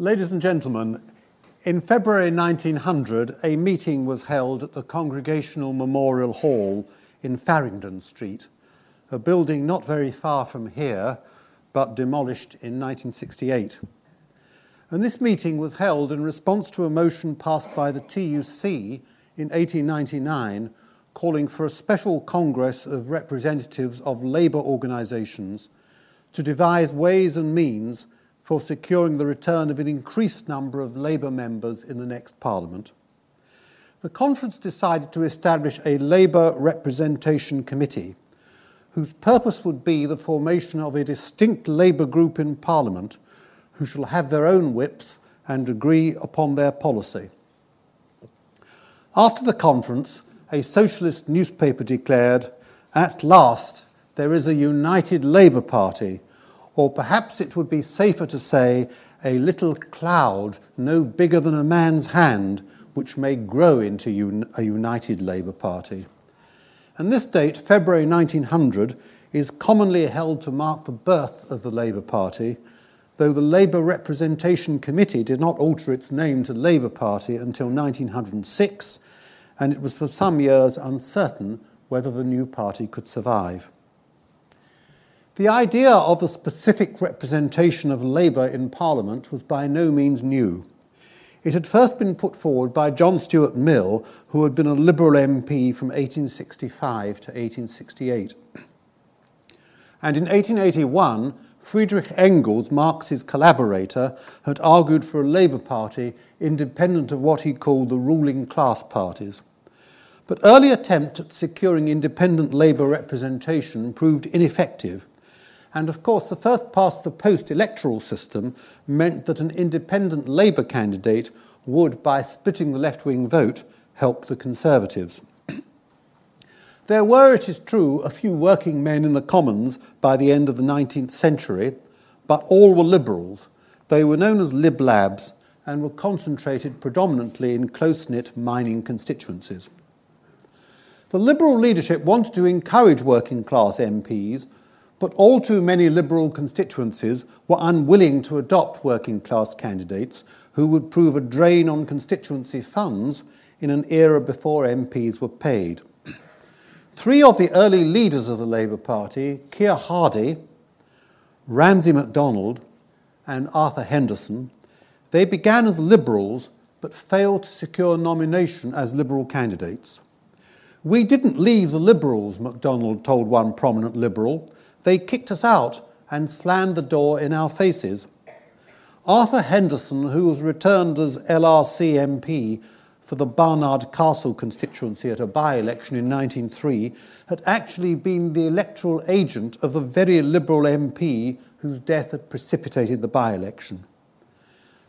Ladies and gentlemen, in February 1900, a meeting was held at the Congregational Memorial Hall in Farringdon Street, a building not very far from here, but demolished in 1968. And this meeting was held in response to a motion passed by the TUC in 1899 calling for a special congress of representatives of labour organisations to devise ways and means for securing the return of an increased number of Labour members in the next Parliament. The conference decided to establish a Labour Representation Committee whose purpose would be the formation of a distinct Labour group in Parliament who shall have their own whips and agree upon their policy. After the conference, a socialist newspaper declared, At last, there is a united Labour Party, or perhaps it would be safer to say, a little cloud no bigger than a man's hand, which may grow into un- a united Labour Party. And this date, February 1900, is commonly held to mark the birth of the Labour Party, though the Labour Representation Committee did not alter its name to Labour Party until 1906 and it was for some years uncertain whether the new party could survive. The idea of the specific representation of Labour in Parliament was by no means new. It had first been put forward by John Stuart Mill, who had been a Liberal MP from 1865 to 1868. And in 1881, Friedrich Engels, Marx's collaborator, had argued for a Labour Party independent of what he called the ruling class parties. But early attempts at securing independent Labour representation proved ineffective. And of course, the first past the post electoral system meant that an independent Labour candidate would, by splitting the left wing vote, help the Conservatives. there were, it is true, a few working men in the Commons by the end of the 19th century, but all were Liberals. They were known as Lib Labs and were concentrated predominantly in close knit mining constituencies. The Liberal leadership wanted to encourage working class MPs, but all too many Liberal constituencies were unwilling to adopt working class candidates who would prove a drain on constituency funds in an era before MPs were paid. Three of the early leaders of the Labour Party, Keir Hardie, Ramsay MacDonald, and Arthur Henderson, they began as Liberals but failed to secure nomination as Liberal candidates. We didn't leave the Liberals, MacDonald told one prominent Liberal. They kicked us out and slammed the door in our faces. Arthur Henderson, who was returned as LRC MP for the Barnard Castle constituency at a by election in 1903, had actually been the electoral agent of the very Liberal MP whose death had precipitated the by election.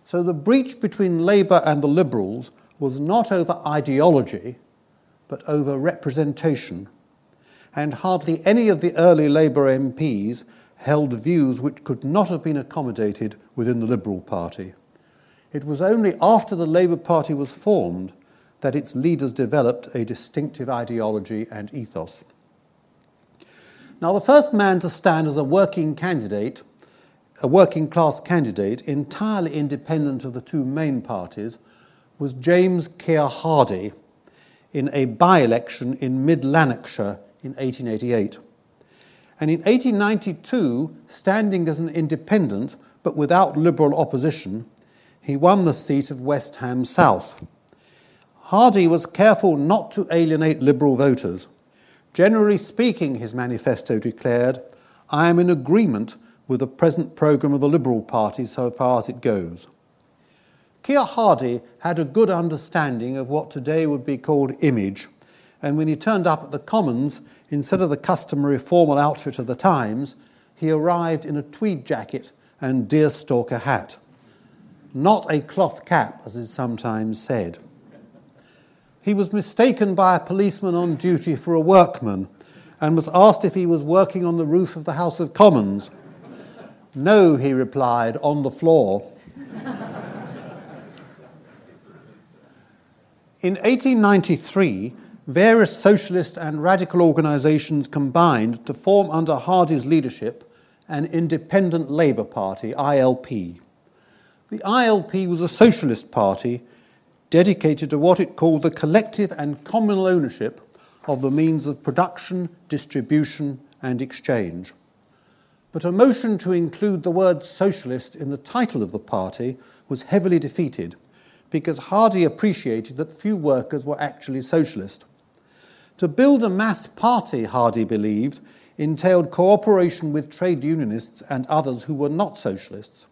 So the breach between Labour and the Liberals was not over ideology but over representation, and hardly any of the early Labour MPs held views which could not have been accommodated within the Liberal Party. It was only after the Labour Party was formed that its leaders developed a distinctive ideology and ethos. Now, the first man to stand as a working candidate, a working class candidate, entirely independent of the two main parties, was James Keir Hardie, in a by election in mid Lanarkshire in 1888. And in 1892, standing as an independent but without Liberal opposition, he won the seat of West Ham South. Hardie was careful not to alienate Liberal voters. Generally speaking, his manifesto declared, I am in agreement with the present programme of the Liberal Party so far as it goes. Keir Hardie had a good understanding of what today would be called image, and when he turned up at the Commons, instead of the customary formal outfit of the Times, he arrived in a tweed jacket and deerstalker hat. Not a cloth cap, as is sometimes said. He was mistaken by a policeman on duty for a workman and was asked if he was working on the roof of the House of Commons. No, he replied, on the floor. In 1893, various socialist and radical organisations combined to form under Hardie's leadership an independent Labour Party, ILP. The ILP was a socialist party dedicated to what it called the collective and communal ownership of the means of production, distribution, and exchange. But a motion to include the word socialist in the title of the party was heavily defeated because Hardie appreciated that few workers were actually socialist. To build a mass party, Hardie believed, entailed cooperation with trade unionists and others who were not socialists.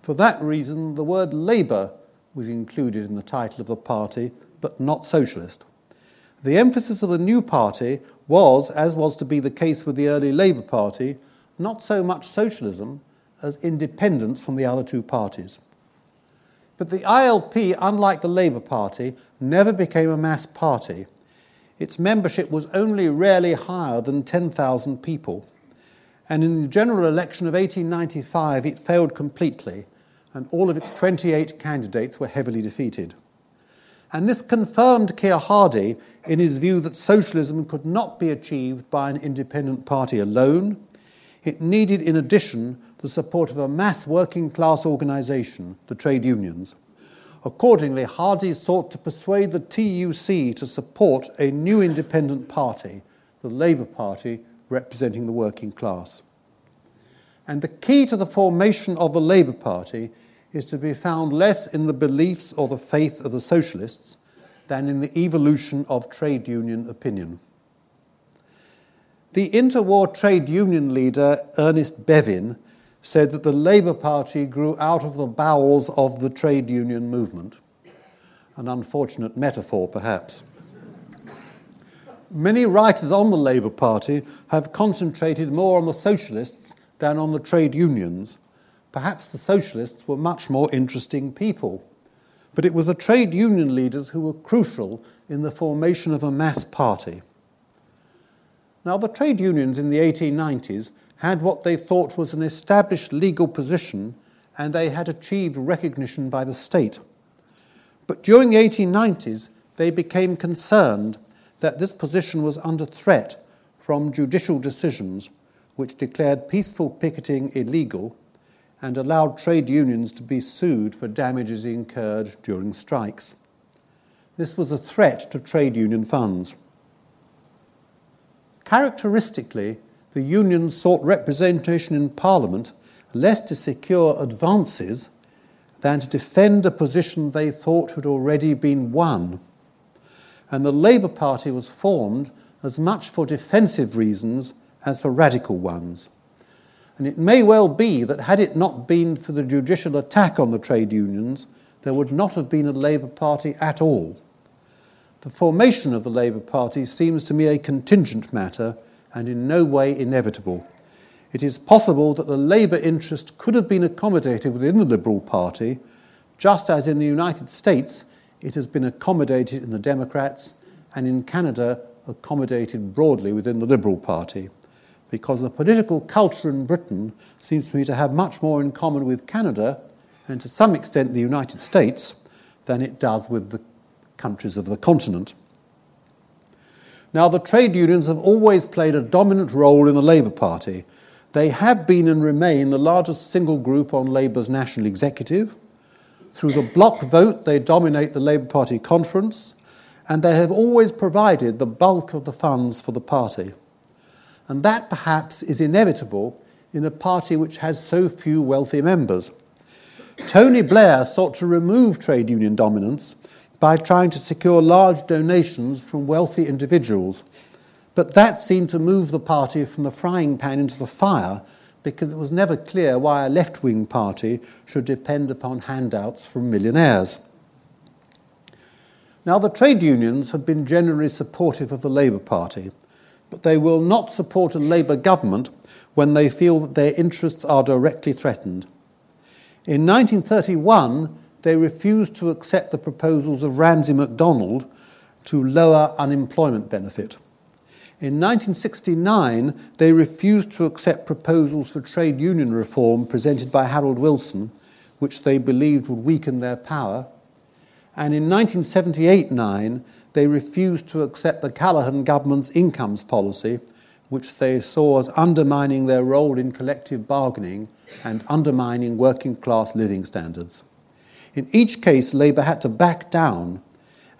For that reason, the word Labour was included in the title of the party, but not socialist. The emphasis of the new party was, as was to be the case with the early Labour Party, not so much socialism as independence from the other two parties. But the ILP, unlike the Labour Party, never became a mass party. Its membership was only rarely higher than 10,000 people. And in the general election of 1895, it failed completely, and all of its 28 candidates were heavily defeated. And this confirmed Keir Hardie in his view that socialism could not be achieved by an independent party alone. It needed, in addition, the support of a mass working class organisation, the trade unions. Accordingly, Hardie sought to persuade the TUC to support a new independent party, the Labour Party, representing the working class. And the key to the formation of the Labour Party is to be found less in the beliefs or the faith of the socialists than in the evolution of trade union opinion. The interwar trade union leader Ernest Bevin said that the Labour Party grew out of the bowels of the trade union movement. An unfortunate metaphor, perhaps. Many writers on the Labour Party have concentrated more on the socialists than on the trade unions, Perhaps the socialists were much more interesting people. But it was the trade union leaders who were crucial in the formation of a mass party. Now, the trade unions in the 1890s had what they thought was an established legal position and they had achieved recognition by the state. But during the 1890s, they became concerned that this position was under threat from judicial decisions which declared peaceful picketing illegal and allowed trade unions to be sued for damages incurred during strikes. This was a threat to trade union funds. Characteristically, the unions sought representation in Parliament less to secure advances than to defend a position they thought had already been won. And the Labour Party was formed as much for defensive reasons as for radical ones. And it may well be that had it not been for the judicial attack on the trade unions, there would not have been a Labour Party at all. The formation of the Labour Party seems to me a contingent matter and in no way inevitable. It is possible that the Labour interest could have been accommodated within the Liberal Party, just as in the United States it has been accommodated in the Democrats and in Canada accommodated broadly within the Liberal Party because the political culture in Britain seems to me to have much more in common with Canada and to some extent the United States than it does with the countries of the continent. Now, the trade unions have always played a dominant role in the Labour Party. They have been and remain the largest single group on Labour's national executive. Through the block vote, they dominate the Labour Party conference, and they have always provided the bulk of the funds for the party and that perhaps is inevitable in a party which has so few wealthy members. Tony Blair sought to remove trade union dominance by trying to secure large donations from wealthy individuals, but that seemed to move the party from the frying pan into the fire because it was never clear why a left wing party should depend upon handouts from millionaires. Now, the trade unions have been generally supportive of the Labour Party, but they will not support a Labour government when they feel that their interests are directly threatened. In 1931, they refused to accept the proposals of Ramsay MacDonald to lower unemployment benefit. In 1969, they refused to accept proposals for trade union reform presented by Harold Wilson, which they believed would weaken their power. And in 1978 9, they refused to accept the Callaghan government's incomes policy, which they saw as undermining their role in collective bargaining and undermining working class living standards. In each case, Labour had to back down,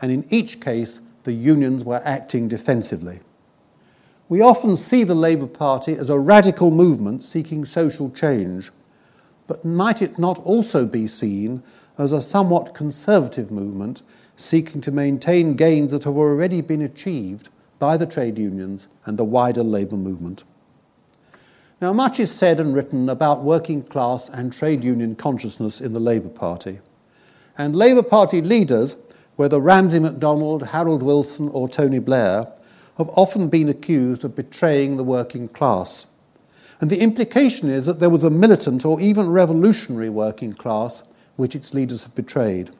and in each case, the unions were acting defensively. We often see the Labour Party as a radical movement seeking social change, but might it not also be seen as a somewhat conservative movement seeking to maintain gains that have already been achieved by the trade unions and the wider labour movement? Now, much is said and written about working class and trade union consciousness in the Labour Party. And Labour Party leaders, whether Ramsay MacDonald, Harold Wilson, or Tony Blair, have often been accused of betraying the working class. And the implication is that there was a militant or even revolutionary working class which its leaders have betrayed.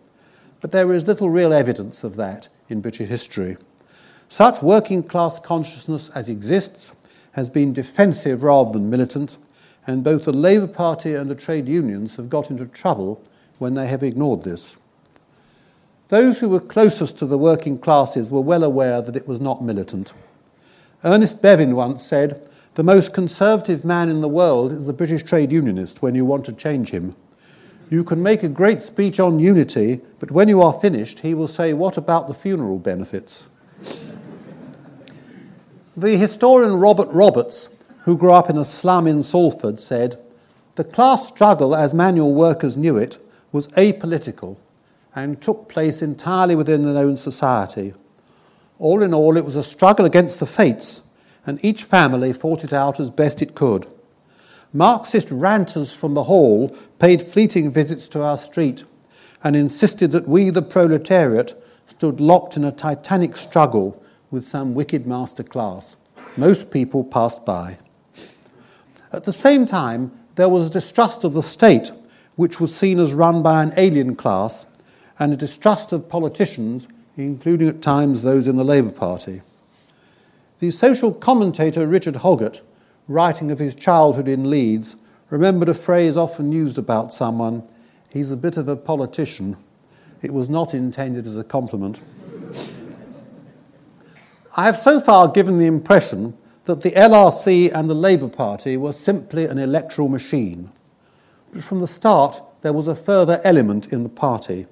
But there is little real evidence of that in British history. Such working class consciousness as exists has been defensive rather than militant, and both the Labour Party and the trade unions have got into trouble when they have ignored this. Those who were closest to the working classes were well aware that it was not militant. Ernest Bevin once said, The most conservative man in the world is the British trade unionist when you want to change him. You can make a great speech on unity, but when you are finished, he will say, What about the funeral benefits? the historian Robert Roberts, who grew up in a slum in Salford, said, The class struggle as manual workers knew it was apolitical and took place entirely within their own society. All in all, it was a struggle against the fates, and each family fought it out as best it could. Marxist ranters from the hall paid fleeting visits to our street and insisted that we, the proletariat, stood locked in a titanic struggle with some wicked master class. Most people passed by. At the same time, there was a distrust of the state, which was seen as run by an alien class and a distrust of politicians, including at times those in the Labour Party. The social commentator Richard Hoggart, writing of his childhood in Leeds, remembered a phrase often used about someone he's a bit of a politician. It was not intended as a compliment. I have so far given the impression that the LRC and the Labour Party were simply an electoral machine. But from the start, there was a further element in the party.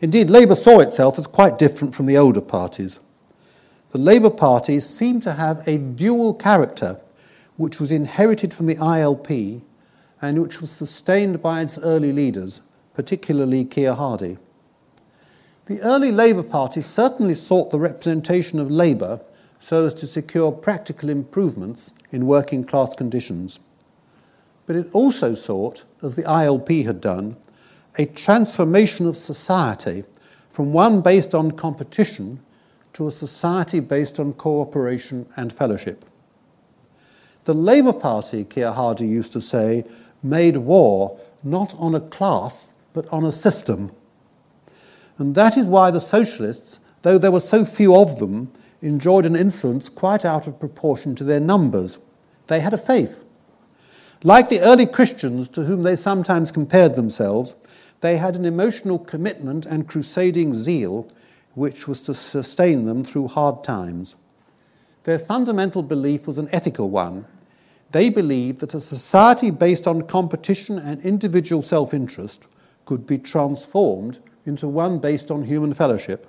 Indeed, Labour saw itself as quite different from the older parties. The Labour Party seemed to have a dual character, which was inherited from the ILP and which was sustained by its early leaders, particularly Keir Hardie. The early Labour Party certainly sought the representation of Labour so as to secure practical improvements in working class conditions. But it also sought, as the ILP had done, a transformation of society from one based on competition to a society based on cooperation and fellowship. The Labour Party, Keir Hardie used to say, made war not on a class but on a system. And that is why the socialists, though there were so few of them, enjoyed an influence quite out of proportion to their numbers. They had a faith. Like the early Christians to whom they sometimes compared themselves, they had an emotional commitment and crusading zeal which was to sustain them through hard times. Their fundamental belief was an ethical one. They believed that a society based on competition and individual self interest could be transformed into one based on human fellowship.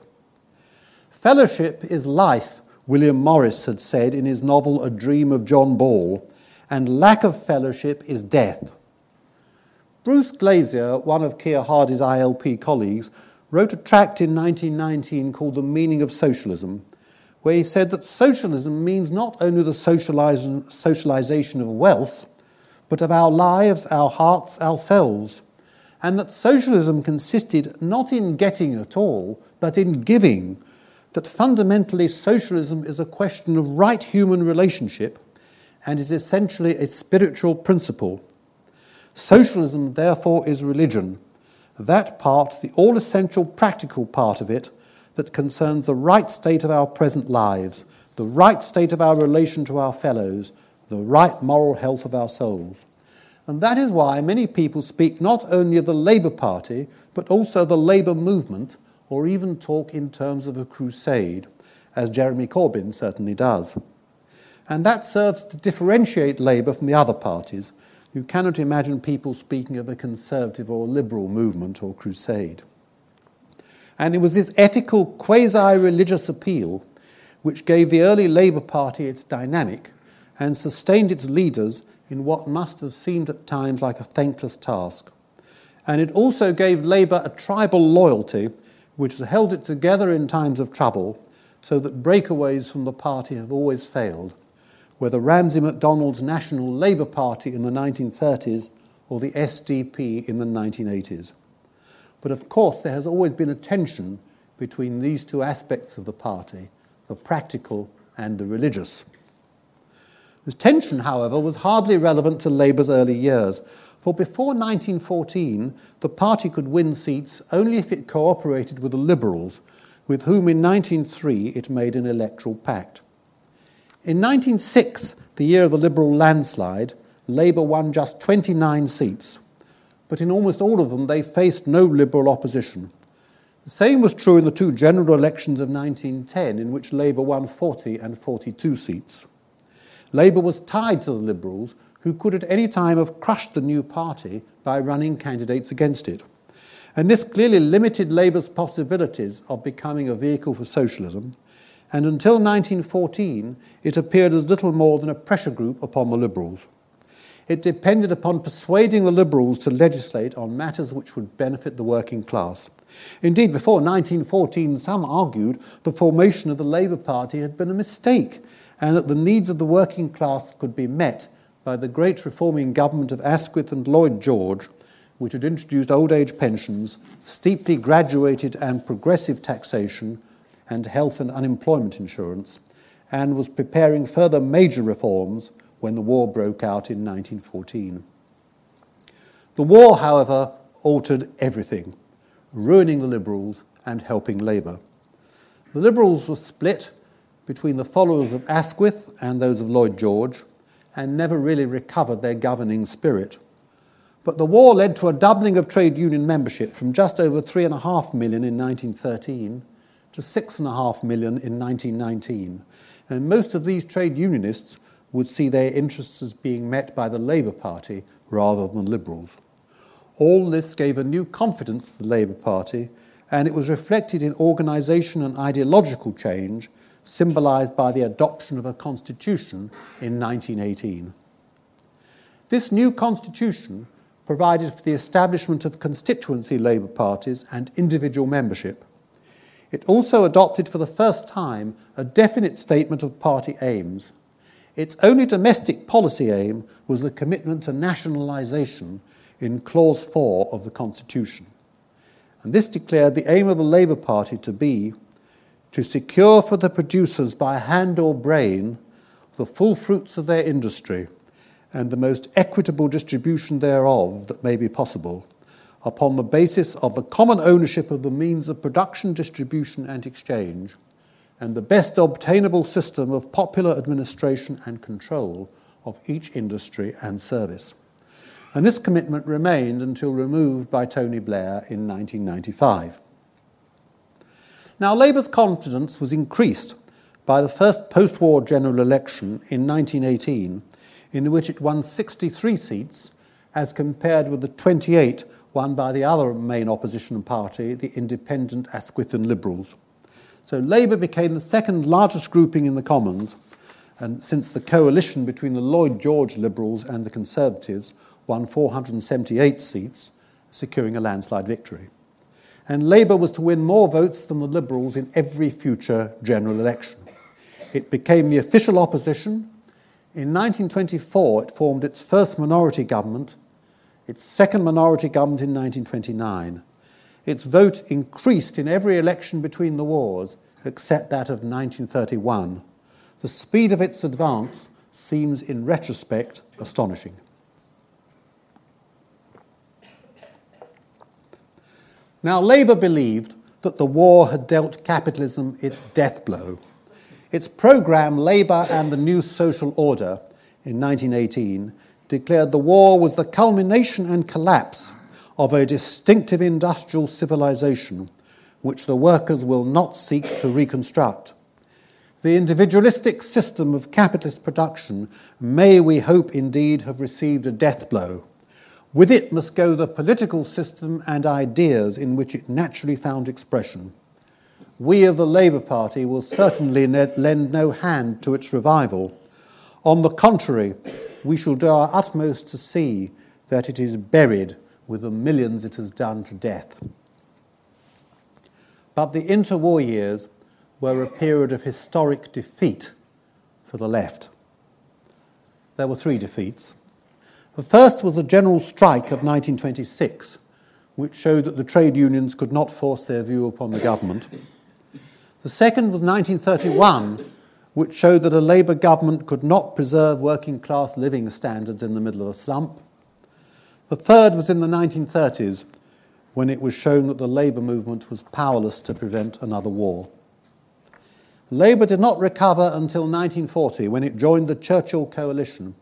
Fellowship is life, William Morris had said in his novel A Dream of John Ball, and lack of fellowship is death. Bruce Glasier, one of Keir Hardie's ILP colleagues, wrote a tract in 1919 called The Meaning of Socialism, where he said that socialism means not only the socialization of wealth, but of our lives, our hearts, ourselves, and that socialism consisted not in getting at all, but in giving, that fundamentally socialism is a question of right human relationship and is essentially a spiritual principle Socialism, therefore, is religion, that part, the all essential practical part of it, that concerns the right state of our present lives, the right state of our relation to our fellows, the right moral health of our souls. And that is why many people speak not only of the Labour Party, but also the Labour movement, or even talk in terms of a crusade, as Jeremy Corbyn certainly does. And that serves to differentiate Labour from the other parties, you cannot imagine people speaking of a conservative or liberal movement or crusade. And it was this ethical, quasi religious appeal which gave the early Labour Party its dynamic and sustained its leaders in what must have seemed at times like a thankless task. And it also gave Labour a tribal loyalty which has held it together in times of trouble, so that breakaways from the party have always failed, whether Ramsay MacDonald's National Labour Party in the 1930s or the SDP in the 1980s. But of course, there has always been a tension between these two aspects of the party, the practical and the religious. This tension, however, was hardly relevant to Labour's early years, for before 1914, the party could win seats only if it cooperated with the Liberals, with whom in 1903 it made an electoral pact. In 1906, the year of the Liberal landslide, Labour won just 29 seats, but in almost all of them they faced no Liberal opposition. The same was true in the two general elections of 1910, in which Labour won 40 and 42 seats. Labour was tied to the Liberals, who could at any time have crushed the new party by running candidates against it. And this clearly limited Labour's possibilities of becoming a vehicle for socialism, and until 1914 it appeared as little more than a pressure group upon the Liberals. It depended upon persuading the Liberals to legislate on matters which would benefit the working class. Indeed, before 1914, some argued the formation of the Labour Party had been a mistake and that the needs of the working class could be met by the great reforming government of Asquith and Lloyd George, which had introduced old age pensions, steeply graduated and progressive taxation, and health and unemployment insurance, and was preparing further major reforms when the war broke out in 1914. The war, however, altered everything, ruining the Liberals and helping Labour. The Liberals were split between the followers of Asquith and those of Lloyd George, and never really recovered their governing spirit. But the war led to a doubling of trade union membership from just over 3.5 million in 1913 to 6.5 million in 1919. And most of these trade unionists would see their interests as being met by the Labour Party rather than Liberals. All this gave a new confidence to the Labour Party, and it was reflected in organisation and ideological change symbolised by the adoption of a constitution in 1918. This new constitution provided for the establishment of constituency Labour parties and individual membership. It also adopted for the first time a definite statement of party aims. Its only domestic policy aim was the commitment to nationalisation in Clause 4 of the Constitution. And this declared the aim of the Labour Party to be to secure for the producers by hand or brain the full fruits of their industry and the most equitable distribution thereof that may be possible, upon the basis of the common ownership of the means of production, distribution, and exchange, and the best obtainable system of popular administration and control of each industry and service. And this commitment remained until removed by Tony Blair in 1995. Now, Labour's confidence was increased by the first post war general election in 1918, in which it won 63 seats as compared with the 28 won by the other main opposition party, the independent Asquithian Liberals. So Labour became the second largest grouping in the Commons, and since the coalition between the Lloyd George Liberals and the Conservatives won 478 seats, securing a landslide victory and Labour was to win more votes than the Liberals in every future general election. It became the official opposition. In 1924, it formed its first minority government, its second minority government in 1929. Its vote increased in every election between the wars, except that of 1931. The speed of its advance seems, in retrospect, astonishing. Now, Labour believed that the war had dealt capitalism its death blow. Its programme, Labour and the New Social Order, in 1918, declared the war was the culmination and collapse of a distinctive industrial civilization which the workers will not seek to reconstruct. The individualistic system of capitalist production may, we hope, indeed have received a death blow. With it must go the political system and ideas in which it naturally found expression. We of the Labour Party will certainly lend no hand to its revival. On the contrary, we shall do our utmost to see that it is buried with the millions it has done to death. But the interwar years were a period of historic defeat for the left. There were three defeats. The first was the general strike of 1926, which showed that the trade unions could not force their view upon the government. The second was 1931, which showed that a Labour government could not preserve working class living standards in the middle of a slump. The third was in the 1930s, when it was shown that the Labour movement was powerless to prevent another war. Labour did not recover until 1940, when it joined the Churchill coalition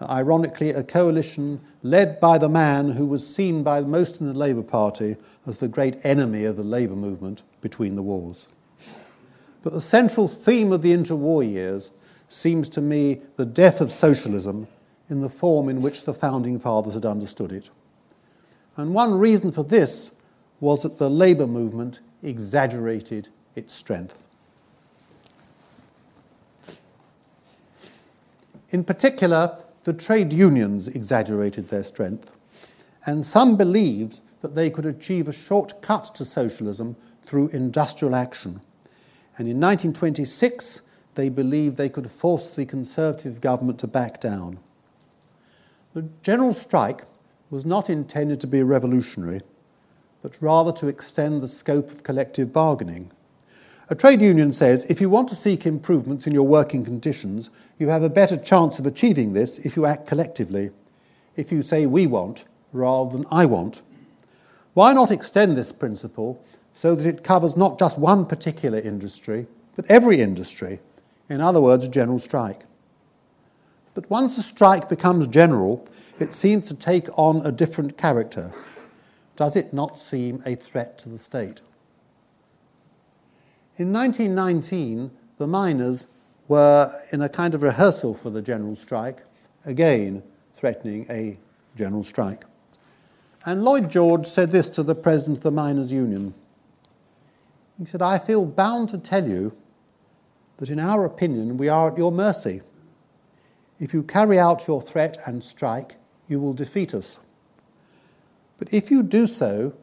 ironically, a coalition led by the man who was seen by most in the Labour Party as the great enemy of the Labour movement between the wars. But the central theme of the interwar years seems to me the death of socialism in the form in which the founding fathers had understood it. And one reason for this was that the Labour movement exaggerated its strength. In particular, the trade unions exaggerated their strength, and some believed that they could achieve a shortcut to socialism through industrial action. And in 1926, they believed they could force the Conservative government to back down. The general strike was not intended to be revolutionary, but rather to extend the scope of collective bargaining a trade union says if you want to seek improvements in your working conditions, you have a better chance of achieving this if you act collectively. If you say we want rather than I want. Why not extend this principle so that it covers not just one particular industry, but every industry? In other words, a general strike. But once a strike becomes general, it seems to take on a different character. Does it not seem a threat to the state? In 1919, the miners were in a kind of rehearsal for the general strike, again threatening a general strike. And Lloyd George said this to the president of the Miners' Union. He said, I feel bound to tell you that in our opinion we are at your mercy. If you carry out your threat and strike, you will defeat us. But if you do so,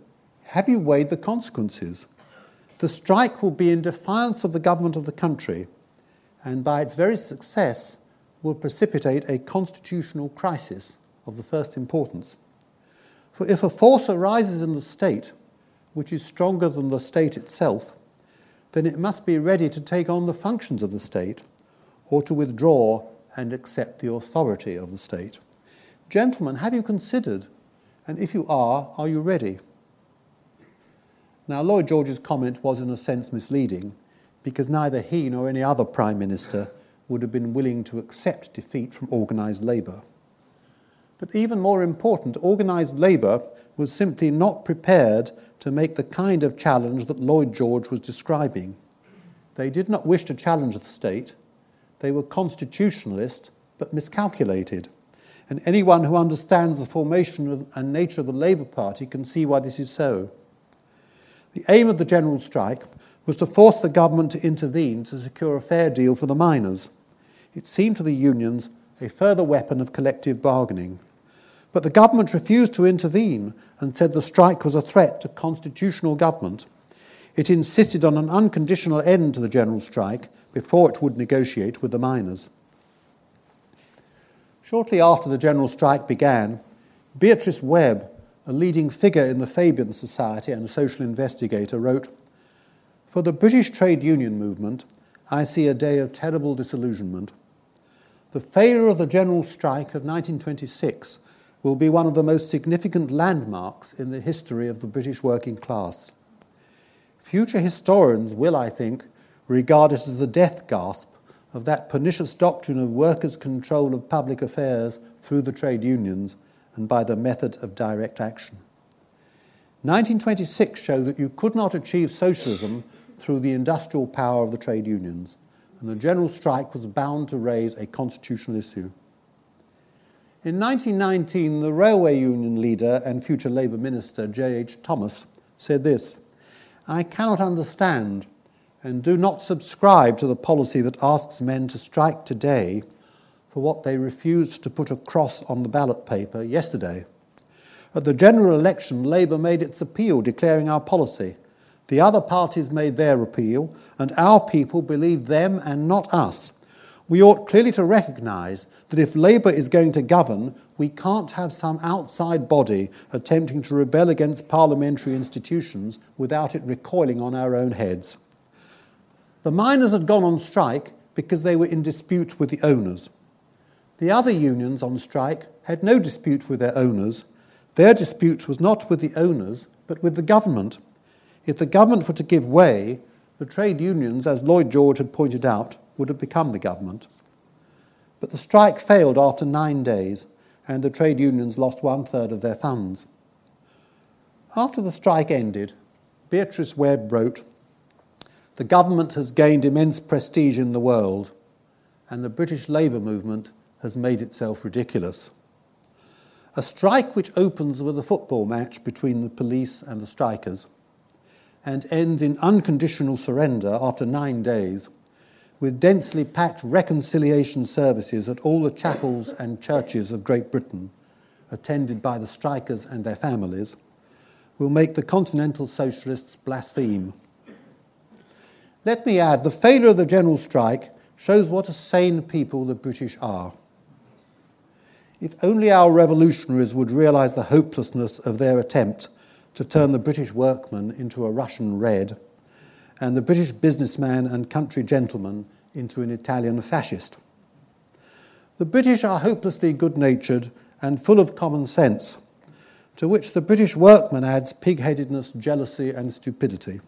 have you weighed the consequences? The strike will be in defiance of the government of the country and by its very success will precipitate a constitutional crisis of the first importance. For if a force arises in the state which is stronger than the state itself, then it must be ready to take on the functions of the state or to withdraw and accept the authority of the state. Gentlemen, have you considered? And if you are, are you ready? Now, Lloyd George's comment was, in a sense, misleading because neither he nor any other Prime Minister would have been willing to accept defeat from organised labour. But even more important, organised labour was simply not prepared to make the kind of challenge that Lloyd George was describing. They did not wish to challenge the state. They were constitutionalist but miscalculated. And anyone who understands the formation and nature of the Labour Party can see why this is so. The aim of the general strike was to force the government to intervene to secure a fair deal for the miners. It seemed to the unions a further weapon of collective bargaining. But the government refused to intervene and said the strike was a threat to constitutional government. It insisted on an unconditional end to the general strike before it would negotiate with the miners. Shortly after the general strike began, Beatrice Webb a leading figure in the Fabian Society and a social investigator, wrote For the British trade union movement, I see a day of terrible disillusionment. The failure of the general strike of 1926 will be one of the most significant landmarks in the history of the British working class. Future historians will, I think, regard it as the death gasp of that pernicious doctrine of workers' control of public affairs through the trade unions and by the method of direct action. 1926 showed that you could not achieve socialism through the industrial power of the trade unions, and the general strike was bound to raise a constitutional issue. In 1919, the railway union leader and future Labour minister J.H. Thomas said this I cannot understand and do not subscribe to the policy that asks men to strike today for what they refused to put across on the ballot paper yesterday. At the general election, Labour made its appeal declaring our policy. The other parties made their appeal, and our people believed them and not us. We ought clearly to recognise that if Labour is going to govern, we can't have some outside body attempting to rebel against parliamentary institutions without it recoiling on our own heads. The miners had gone on strike because they were in dispute with the owners. The other unions on strike had no dispute with their owners. Their dispute was not with the owners, but with the government. If the government were to give way, the trade unions, as Lloyd George had pointed out, would have become the government. But the strike failed after nine days, and the trade unions lost one third of their funds. After the strike ended, Beatrice Webb wrote The government has gained immense prestige in the world, and the British labour movement has made itself ridiculous. A strike which opens with a football match between the police and the strikers and ends in unconditional surrender after nine days, with densely packed reconciliation services at all the chapels and churches of Great Britain, attended by the strikers and their families, will make the continental socialists blaspheme. Let me add the failure of the general strike shows what a sane people the British are. If only our revolutionaries would realize the hopelessness of their attempt to turn the British workman into a Russian red and the British businessman and country gentleman into an Italian fascist. The British are hopelessly good natured and full of common sense, to which the British workman adds pig headedness, jealousy, and stupidity.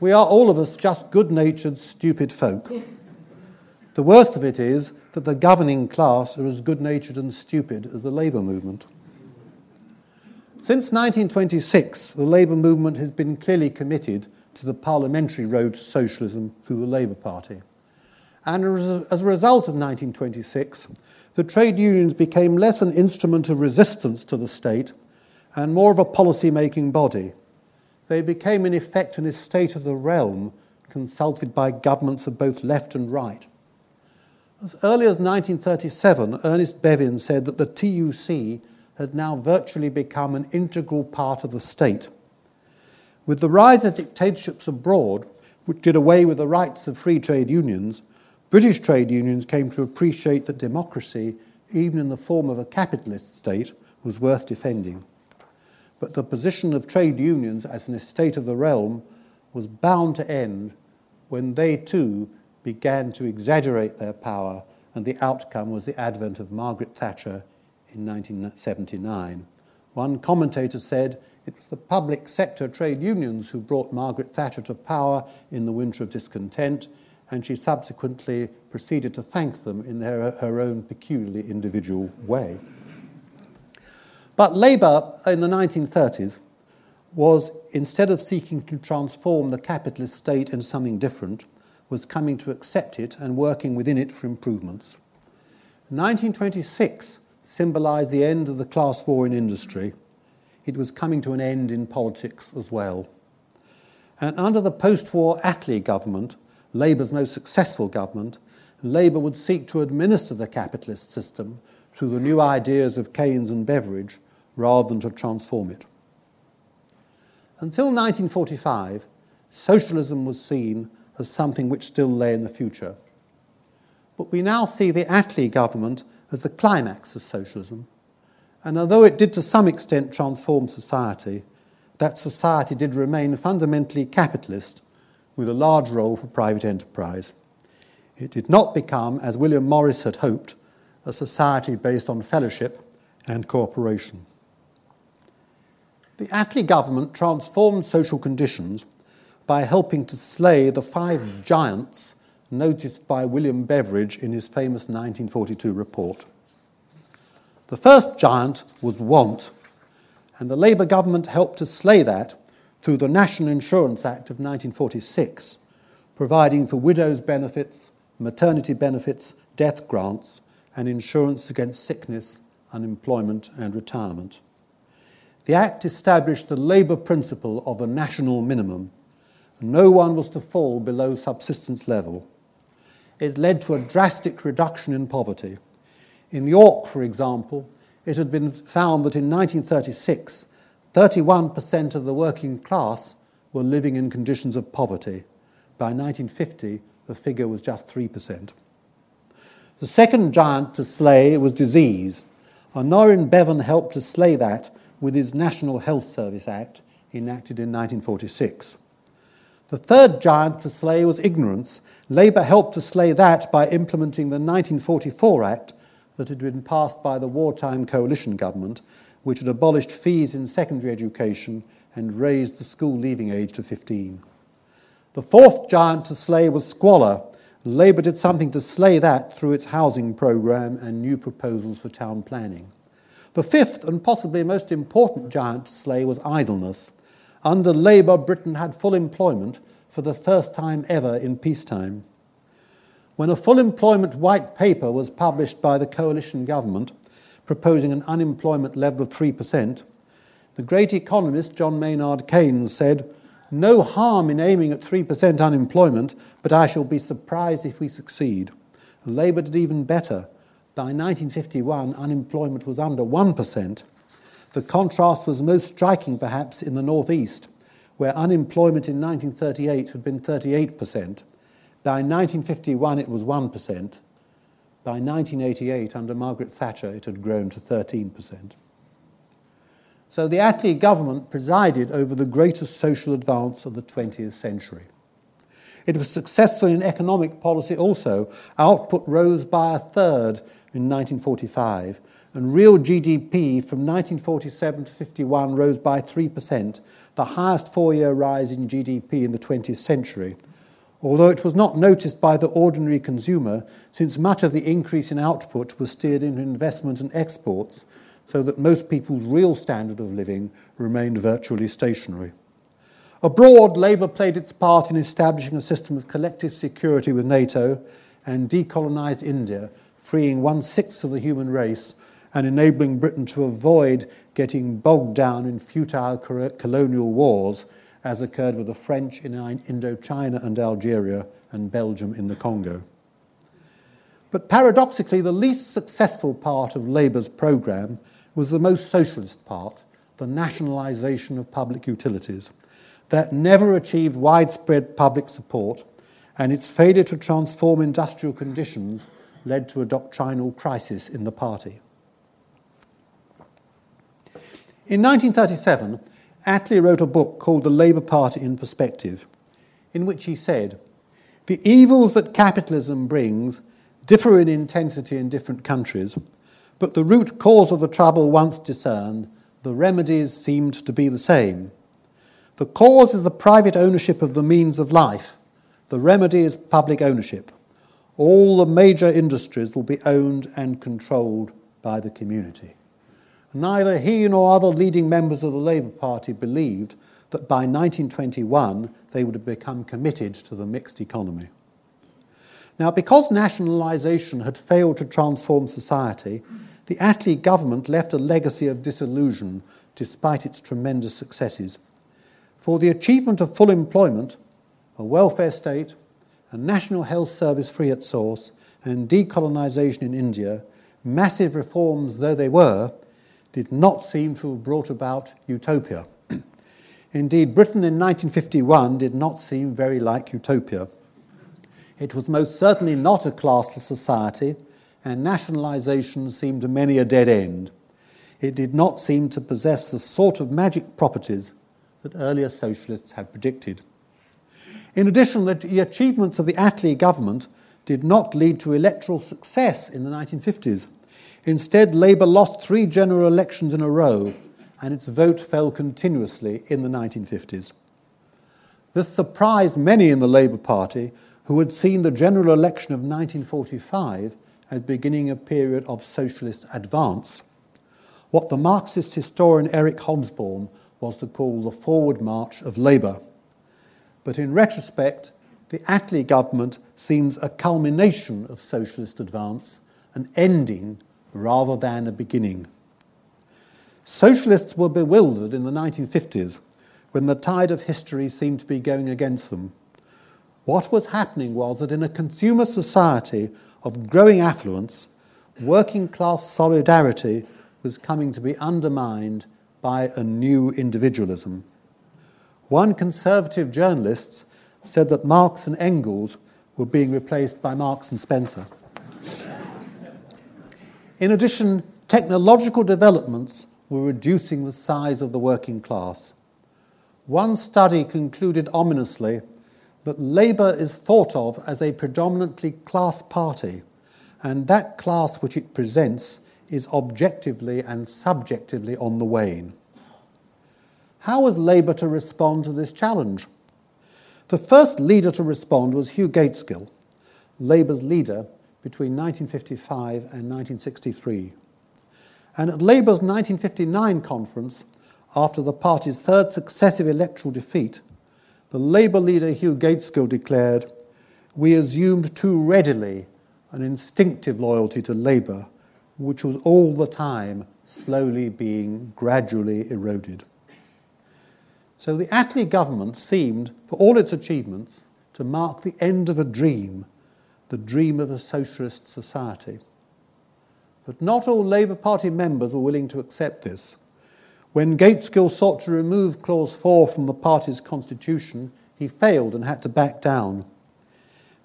we are all of us just good natured, stupid folk. The worst of it is that the governing class are as good natured and stupid as the labour movement. Since 1926, the labour movement has been clearly committed to the parliamentary road to socialism through the Labour Party. And as a result of 1926, the trade unions became less an instrument of resistance to the state and more of a policy making body. They became, in effect, an estate of the realm consulted by governments of both left and right. As early as 1937, Ernest Bevin said that the TUC had now virtually become an integral part of the state. With the rise of dictatorships abroad, which did away with the rights of free trade unions, British trade unions came to appreciate that democracy, even in the form of a capitalist state, was worth defending. But the position of trade unions as an estate of the realm was bound to end when they too began to exaggerate their power, and the outcome was the advent of Margaret Thatcher in 1979. One commentator said it was the public sector trade unions who brought Margaret Thatcher to power in the winter of discontent, and she subsequently proceeded to thank them in their, her own peculiarly individual way. But Labour in the 1930s was, instead of seeking to transform the capitalist state into something different, was coming to accept it and working within it for improvements. 1926 symbolised the end of the class war in industry. It was coming to an end in politics as well. And under the post war Attlee government, Labour's most successful government, Labour would seek to administer the capitalist system through the new ideas of Keynes and Beveridge rather than to transform it. Until 1945, socialism was seen as something which still lay in the future. But we now see the Attlee government as the climax of socialism. And although it did to some extent transform society, that society did remain fundamentally capitalist with a large role for private enterprise. It did not become, as William Morris had hoped, a society based on fellowship and cooperation. The Attlee government transformed social conditions by helping to slay the five giants noticed by William Beveridge in his famous 1942 report. The first giant was want, and the Labour government helped to slay that through the National Insurance Act of 1946, providing for widows' benefits, maternity benefits, death grants, and insurance against sickness, unemployment, and retirement. The Act established the labour principle of a national minimum. No one was to fall below subsistence level. It led to a drastic reduction in poverty. In York, for example, it had been found that in 1936, 31% of the working class were living in conditions of poverty. By 1950, the figure was just 3%. The second giant to slay was disease. Aneurin Bevan helped to slay that with his National Health Service Act, enacted in 1946. The third giant to slay was ignorance. Labour helped to slay that by implementing the 1944 Act that had been passed by the wartime coalition government, which had abolished fees in secondary education and raised the school leaving age to 15. The fourth giant to slay was squalor. Labour did something to slay that through its housing programme and new proposals for town planning. The fifth and possibly most important giant to slay was idleness. Under Labour, Britain had full employment for the first time ever in peacetime. When a full employment white paper was published by the coalition government proposing an unemployment level of 3%, the great economist John Maynard Keynes said, No harm in aiming at 3% unemployment, but I shall be surprised if we succeed. Labour did even better. By 1951, unemployment was under 1%. The contrast was most striking, perhaps, in the Northeast, where unemployment in 1938 had been 38%. By 1951, it was 1%. By 1988, under Margaret Thatcher, it had grown to 13%. So the Attlee government presided over the greatest social advance of the 20th century. It was successful in economic policy also. Output rose by a third in 1945, and real GDP from 1947 to 51 rose by 3%, the highest four year rise in GDP in the 20th century. Although it was not noticed by the ordinary consumer, since much of the increase in output was steered into investment and exports, so that most people's real standard of living remained virtually stationary. Abroad, Labour played its part in establishing a system of collective security with NATO and decolonised India freeing one sixth of the human race and enabling Britain to avoid getting bogged down in futile colonial wars, as occurred with the French in uh, Indochina and Algeria and Belgium in the Congo. But paradoxically, the least successful part of Labour's programme was the most socialist part, the nationalisation of public utilities. That never achieved widespread public support, and its failure to transform industrial conditions led to a doctrinal crisis in the party. In 1937, Attlee wrote a book called The Labour Party in Perspective, in which he said, The evils that capitalism brings differ in intensity in different countries, but the root cause of the trouble once discerned, the remedies seemed to be the same. The cause is the private ownership of the means of life, the remedy is public ownership all the major industries will be owned and controlled by the community. Neither he nor other leading members of the Labour Party believed that by 1921 they would have become committed to the mixed economy. Now, because nationalisation had failed to transform society, the Attlee government left a legacy of disillusion despite its tremendous successes. For the achievement of full employment, a welfare state, a national health service free at source, and decolonisation in India, massive reforms though they were, did not seem to have brought about utopia. Indeed, Britain in 1951 did not seem very like utopia. It was most certainly not a classless society, and nationalisation seemed to many a dead end. It did not seem to possess the sort of magic properties that earlier socialists had predicted. In addition, the achievements of the Attlee government did not lead to electoral success in the 1950s. Instead, Labour lost three general elections in a row, and its vote fell continuously in the 1950s. This surprised many in the Labour Party who had seen the general election of 1945 as beginning a period of socialist advance. What the Marxist historian Eric Hobsbawm was to call the forward march of Labour. But in retrospect, the Attlee government seems a culmination of socialist advance, an ending rather than a beginning. Socialists were bewildered in the 1950s when the tide of history seemed to be going against them. What was happening was that in a consumer society of growing affluence, working class solidarity was coming to be undermined by a new individualism. One conservative journalist said that Marx and Engels were being replaced by Marx and Spencer. In addition, technological developments were reducing the size of the working class. One study concluded ominously that Labour is thought of as a predominantly class party, and that class which it presents is objectively and subjectively on the wane. How was Labour to respond to this challenge? The first leader to respond was Hugh Gaitskell, Labour's leader between 1955 and 1963. And at Labour's 1959 conference, after the party's third successive electoral defeat, the Labour leader Hugh Gaitskell declared, We assumed too readily an instinctive loyalty to Labour, which was all the time slowly being gradually eroded. So the Attlee government seemed, for all its achievements, to mark the end of a dream, the dream of a socialist society. But not all Labour Party members were willing to accept this. When Gaitskell sought to remove Clause 4 from the party's constitution, he failed and had to back down.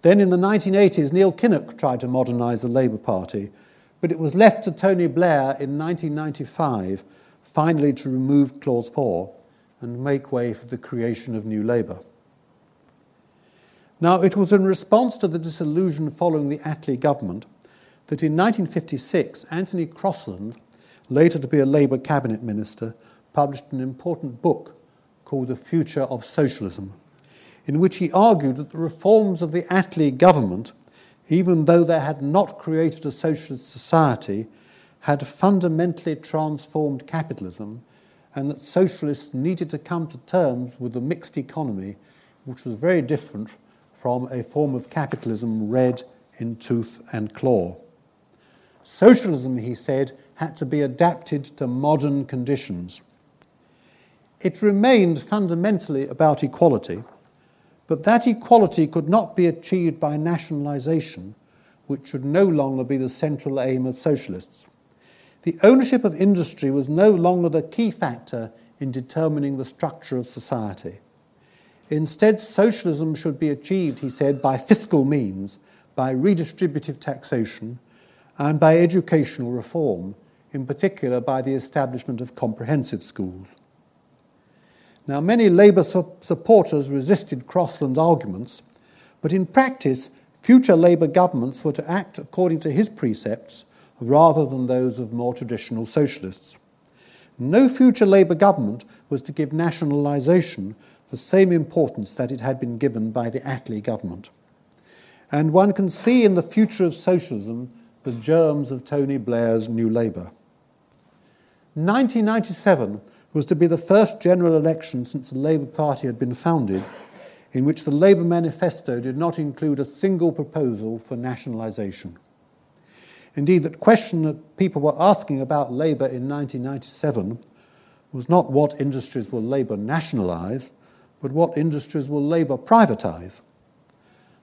Then in the 1980s, Neil Kinnock tried to modernise the Labour Party, but it was left to Tony Blair in 1995 finally to remove Clause 4 and make way for the creation of New Labour. Now, it was in response to the disillusion following the Attlee government that in 1956, Anthony Crosland, later to be a Labour cabinet minister, published an important book called The Future of Socialism, in which he argued that the reforms of the Attlee government, even though they had not created a socialist society, had fundamentally transformed capitalism and that socialists needed to come to terms with a mixed economy, which was very different from a form of capitalism red in tooth and claw. Socialism, he said, had to be adapted to modern conditions. It remained fundamentally about equality, but that equality could not be achieved by nationalisation, which should no longer be the central aim of socialists the ownership of industry was no longer the key factor in determining the structure of society. Instead, socialism should be achieved, he said, by fiscal means, by redistributive taxation, and by educational reform, in particular by the establishment of comprehensive schools. Now, many Labour su- supporters resisted Crosland's arguments, but in practice, future Labour governments were to act according to his precepts rather than those of more traditional socialists. No future Labour government was to give nationalisation the same importance that it had been given by the Attlee government. And one can see in the future of socialism the germs of Tony Blair's New Labour. 1997 was to be the first general election since the Labour Party had been founded in which the Labour manifesto did not include a single proposal for nationalisation. Indeed, the question that people were asking about Labour in 1997 was not what industries will Labour nationalise, but what industries will Labour privatise.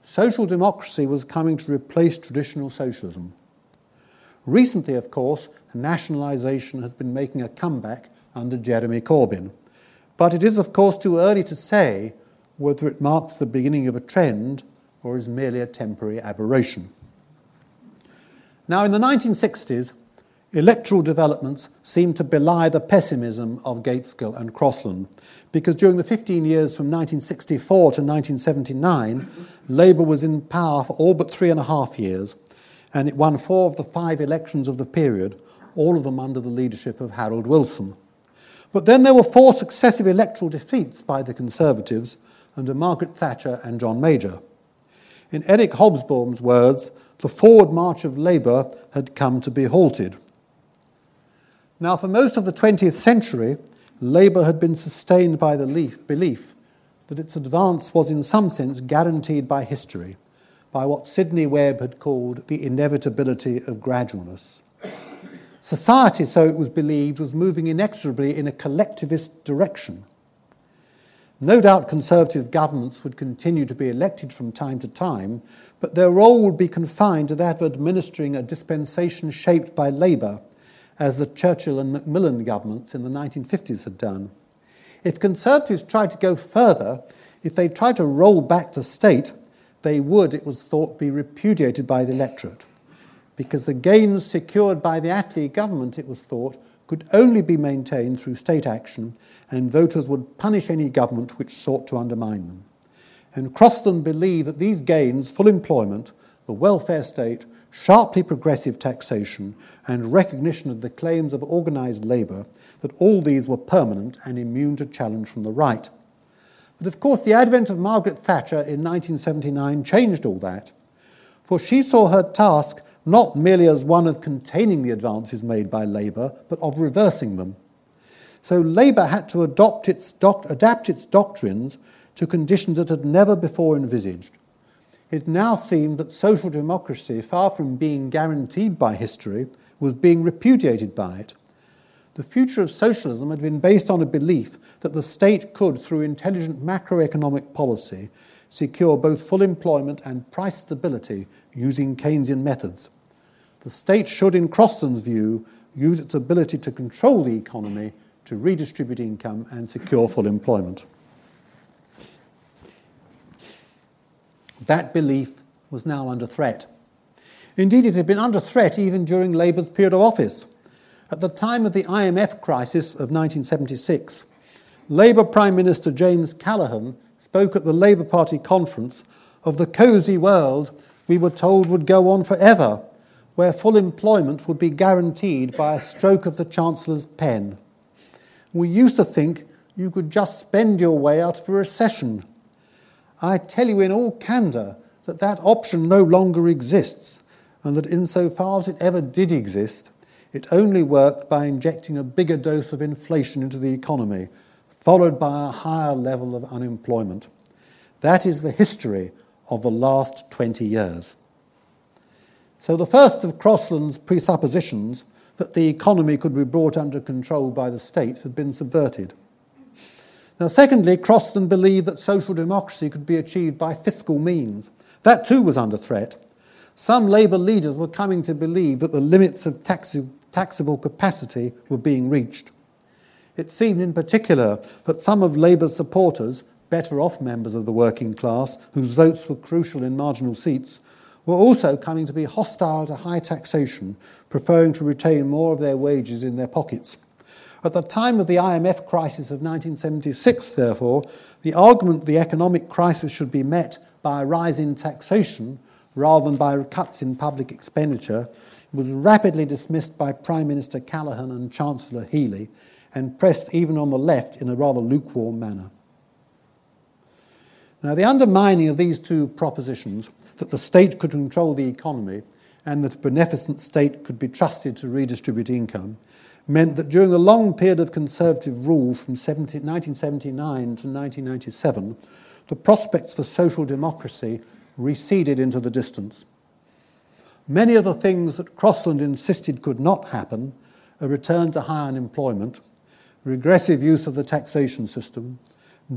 Social democracy was coming to replace traditional socialism. Recently, of course, nationalisation has been making a comeback under Jeremy Corbyn. But it is, of course, too early to say whether it marks the beginning of a trend or is merely a temporary aberration. Now, in the 1960s, electoral developments seem to belie the pessimism of Gaitskell and Crosland, because during the 15 years from 1964 to 1979, Labour was in power for all but three and a half years, and it won four of the five elections of the period, all of them under the leadership of Harold Wilson. But then there were four successive electoral defeats by the Conservatives under Margaret Thatcher and John Major. In Eric Hobsbawm's words, the forward march of Labour had come to be halted. Now, for most of the 20th century, Labour had been sustained by the belief that its advance was in some sense guaranteed by history, by what Sidney Webb had called the inevitability of gradualness. Society, so it was believed, was moving inexorably in a collectivist direction. No doubt conservative governments would continue to be elected from time to time, but their role would be confined to that of administering a dispensation shaped by Labour, as the Churchill and Macmillan governments in the 1950s had done. If Conservatives tried to go further, if they tried to roll back the state, they would, it was thought, be repudiated by the electorate. Because the gains secured by the Attlee government, it was thought, could only be maintained through state action, and voters would punish any government which sought to undermine them. And Crosland believed that these gains, full employment, the welfare state, sharply progressive taxation, and recognition of the claims of organised labour, that all these were permanent and immune to challenge from the right. But of course, the advent of Margaret Thatcher in 1979 changed all that, for she saw her task not merely as one of containing the advances made by Labour, but of reversing them. So Labour had to its doc- adapt its doctrines to conditions that had never before envisaged. It now seemed that social democracy, far from being guaranteed by history, was being repudiated by it. The future of socialism had been based on a belief that the state could, through intelligent macroeconomic policy, secure both full employment and price stability using Keynesian methods. The state should, in Crosland's view, use its ability to control the economy to redistribute income and secure full employment. That belief was now under threat. Indeed, it had been under threat even during Labour's period of office. At the time of the IMF crisis of 1976, Labour Prime Minister James Callaghan spoke at the Labour Party conference of the cosy world we were told would go on forever, where full employment would be guaranteed by a stroke of the Chancellor's pen. We used to think you could just spend your way out of a recession. I tell you in all candour that that option no longer exists, and that insofar as it ever did exist, it only worked by injecting a bigger dose of inflation into the economy, followed by a higher level of unemployment. That is the history of the last 20 years. So, the first of Crosland's presuppositions that the economy could be brought under control by the state had been subverted. Now, secondly, Crosland believed that social democracy could be achieved by fiscal means. That too was under threat. Some Labour leaders were coming to believe that the limits of taxi- taxable capacity were being reached. It seemed in particular that some of Labour's supporters, better off members of the working class, whose votes were crucial in marginal seats, were also coming to be hostile to high taxation, preferring to retain more of their wages in their pockets. At the time of the IMF crisis of 1976, therefore, the argument the economic crisis should be met by a rise in taxation rather than by cuts in public expenditure was rapidly dismissed by Prime Minister Callaghan and Chancellor Healey and pressed even on the left in a rather lukewarm manner. Now, the undermining of these two propositions, that the state could control the economy and that a beneficent state could be trusted to redistribute income, meant that during the long period of Conservative rule from 1979 to 1997, the prospects for social democracy receded into the distance. Many of the things that Crosland insisted could not happen, a return to high unemployment, regressive use of the taxation system,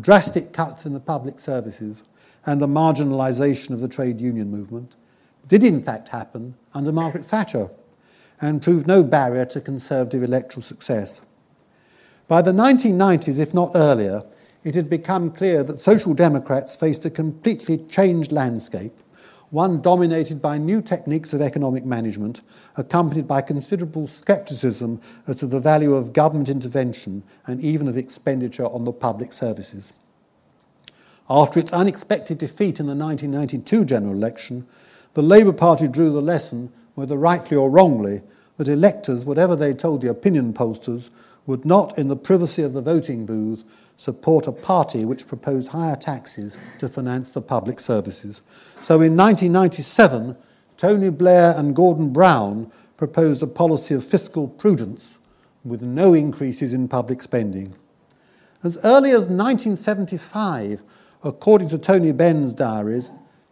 drastic cuts in the public services, and the marginalisation of the trade union movement, did in fact happen under Margaret Thatcher and proved no barrier to Conservative electoral success. By the 1990s, if not earlier, it had become clear that Social Democrats faced a completely changed landscape, one dominated by new techniques of economic management, accompanied by considerable scepticism as to the value of government intervention and even of expenditure on the public services. After its unexpected defeat in the 1992 general election, the Labour Party drew the lesson, whether rightly or wrongly, that electors, whatever they told the opinion pollsters, would not, in the privacy of the voting booth, support a party which proposed higher taxes to finance the public services. So in 1997, Tony Blair and Gordon Brown proposed a policy of fiscal prudence with no increases in public spending. As early as 1975, according to Tony Benn's diaries,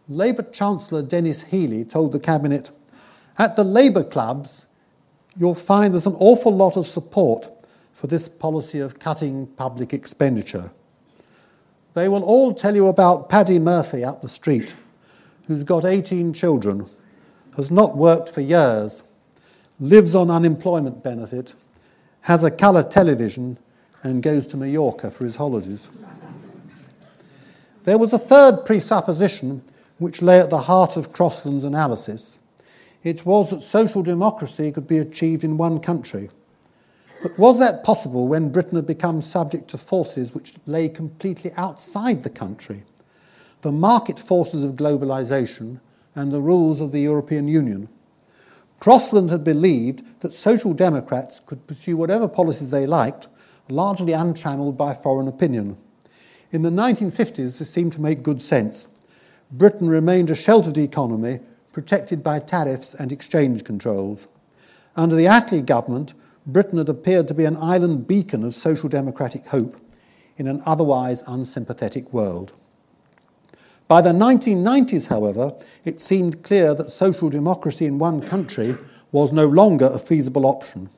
Labour Chancellor Denis Healey told the Cabinet, At the Labour clubs, you'll find there's an awful lot of support for this policy of cutting public expenditure. They will all tell you about Paddy Murphy up the street, who's got 18 children, has not worked for years, lives on unemployment benefit, has a colour television, and goes to Mallorca for his holidays. There was a third presupposition which lay at the heart of Crosland's analysis. It was that social democracy could be achieved in one country. But was that possible when Britain had become subject to forces which lay completely outside the country? The market forces of globalization and the rules of the European Union. Crosland had believed that social democrats could pursue whatever policies they liked, largely untrammelled by foreign opinion. In the 1950s, this seemed to make good sense. Britain remained a sheltered economy protected by tariffs and exchange controls. Under the Attlee government, Britain had appeared to be an island beacon of social democratic hope in an otherwise unsympathetic world. By the 1990s, however, it seemed clear that social democracy in one country was no longer a feasible option.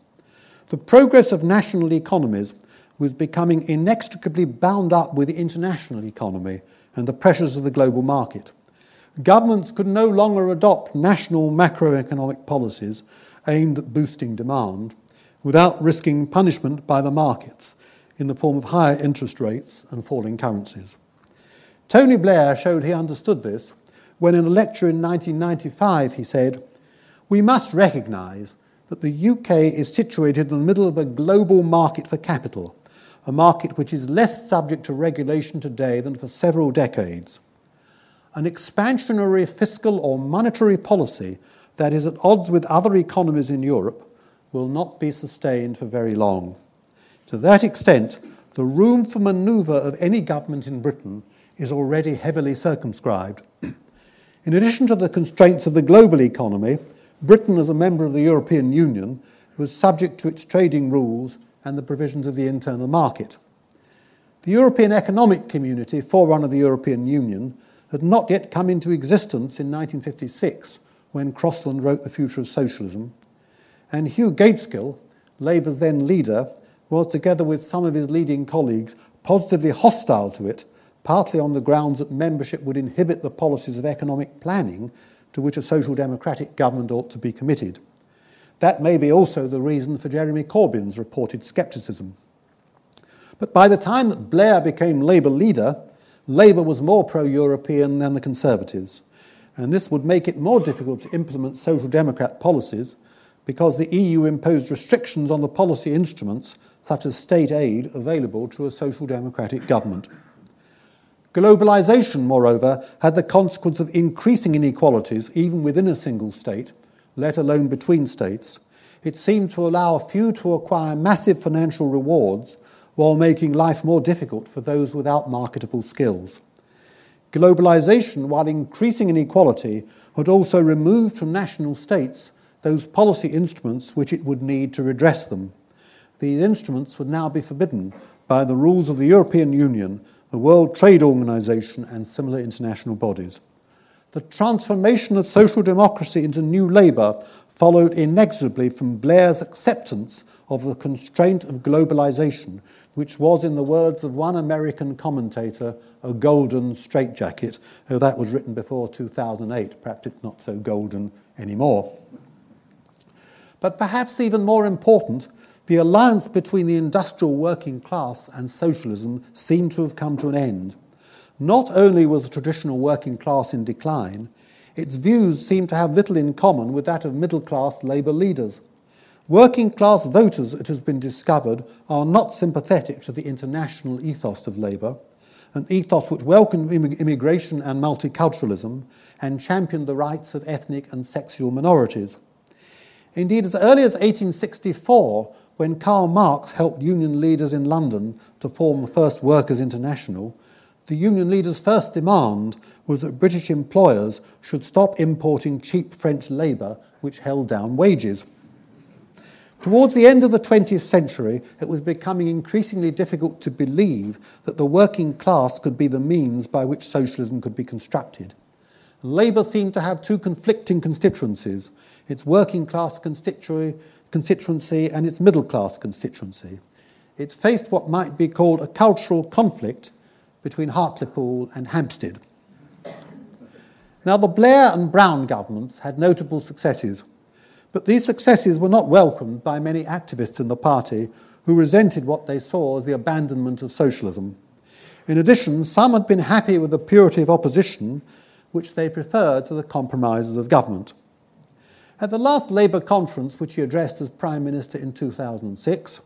The progress of national economies was becoming inextricably bound up with the international economy and the pressures of the global market. Governments could no longer adopt national macroeconomic policies aimed at boosting demand without risking punishment by the markets in the form of higher interest rates and falling currencies. Tony Blair showed he understood this when, in a lecture in 1995, he said, We must recognise that the UK is situated in the middle of a global market for capital, a market which is less subject to regulation today than for several decades. An expansionary fiscal or monetary policy that is at odds with other economies in Europe will not be sustained for very long. To that extent, the room for manoeuvre of any government in Britain is already heavily circumscribed. in addition to the constraints of the global economy, Britain, as a member of the European Union, was subject to its trading rules and the provisions of the internal market. The European Economic Community, forerunner of the European Union, had not yet come into existence in 1956 when Crosland wrote The Future of Socialism, and Hugh Gaitskell, Labour's then leader, was, together with some of his leading colleagues, positively hostile to it, partly on the grounds that membership would inhibit the policies of economic planning to which a social democratic government ought to be committed. That may be also the reason for Jeremy Corbyn's reported scepticism. But by the time that Blair became Labour leader, Labour was more pro European than the Conservatives, and this would make it more difficult to implement Social Democrat policies because the EU imposed restrictions on the policy instruments, such as state aid, available to a Social Democratic government. Globalization, moreover, had the consequence of increasing inequalities even within a single state, let alone between states. It seemed to allow a few to acquire massive financial rewards while making life more difficult for those without marketable skills. Globalization, while increasing inequality, had also removed from national states those policy instruments which it would need to redress them. These instruments would now be forbidden by the rules of the European Union, the World Trade Organization, and similar international bodies. The transformation of social democracy into new labour followed inexorably from Blair's acceptance of the constraint of globalization, which was, in the words of one American commentator, a golden straitjacket. Oh, that was written before 2008. Perhaps it's not so golden anymore. But perhaps even more important, the alliance between the industrial working class and socialism seemed to have come to an end. Not only was the traditional working class in decline, its views seemed to have little in common with that of middle class Labour leaders. Working class voters, it has been discovered, are not sympathetic to the international ethos of Labour, an ethos which welcomed immigration and multiculturalism and championed the rights of ethnic and sexual minorities. Indeed, as early as 1864, when Karl Marx helped union leaders in London to form the first Workers' International, the union leaders' first demand was that British employers should stop importing cheap French labour which held down wages. Towards the end of the 20th century, it was becoming increasingly difficult to believe that the working class could be the means by which socialism could be constructed. Labour seemed to have two conflicting constituencies its working class constituency and its middle class constituency. It faced what might be called a cultural conflict between Hartlepool and Hampstead. Now, the Blair and Brown governments had notable successes, but these successes were not welcomed by many activists in the party who resented what they saw as the abandonment of socialism. In addition, some had been happy with the purity of opposition, which they preferred to the compromises of government. At the last Labour conference, which he addressed as Prime Minister in 2006,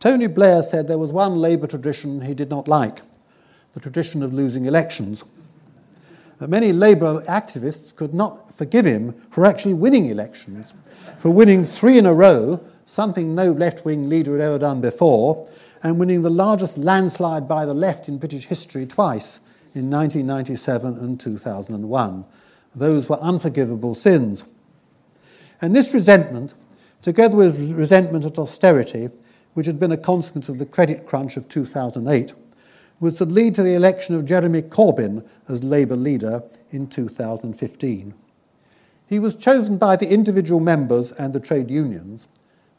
Tony Blair said there was one Labour tradition he did not like the tradition of losing elections. Many Labour activists could not forgive him for actually winning elections, for winning three in a row, something no left wing leader had ever done before, and winning the largest landslide by the left in British history twice in 1997 and 2001. Those were unforgivable sins. And this resentment, together with resentment at austerity, which had been a consequence of the credit crunch of 2008, was to lead to the election of Jeremy Corbyn as Labour leader in 2015. He was chosen by the individual members and the trade unions,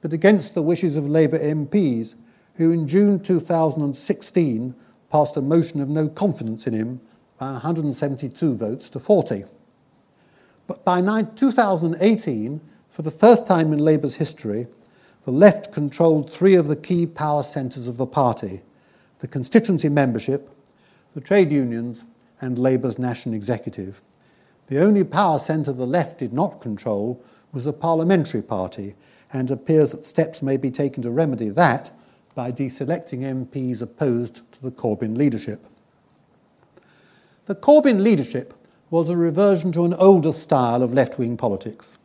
but against the wishes of Labour MPs, who in June 2016 passed a motion of no confidence in him by 172 votes to 40. But by 2018, for the first time in Labour's history, the left controlled three of the key power centres of the party the constituency membership, the trade unions, and Labour's national executive. The only power centre the left did not control was the parliamentary party, and appears that steps may be taken to remedy that by deselecting MPs opposed to the Corbyn leadership. The Corbyn leadership was a reversion to an older style of left wing politics.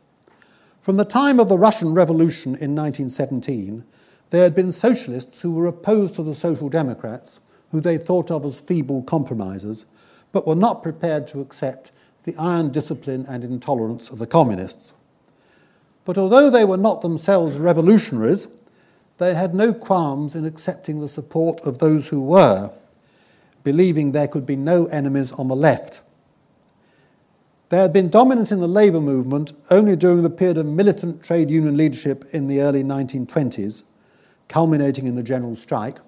From the time of the Russian Revolution in 1917, there had been socialists who were opposed to the Social Democrats, who they thought of as feeble compromisers, but were not prepared to accept the iron discipline and intolerance of the communists. But although they were not themselves revolutionaries, they had no qualms in accepting the support of those who were, believing there could be no enemies on the left. They had been dominant in the labour movement only during the period of militant trade union leadership in the early 1920s, culminating in the general strike,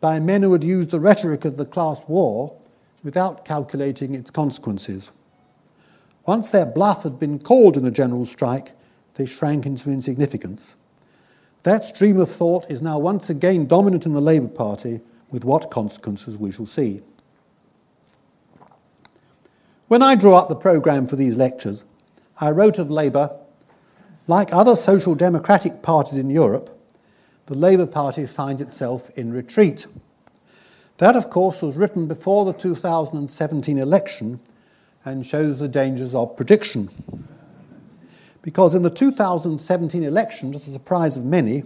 by men who had used the rhetoric of the class war without calculating its consequences. Once their bluff had been called in the general strike, they shrank into insignificance. That stream of thought is now once again dominant in the Labour Party, with what consequences we shall see. When I drew up the programme for these lectures, I wrote of Labour, like other social democratic parties in Europe, the Labour Party finds itself in retreat. That, of course, was written before the 2017 election and shows the dangers of prediction. Because in the 2017 election, to the surprise of many,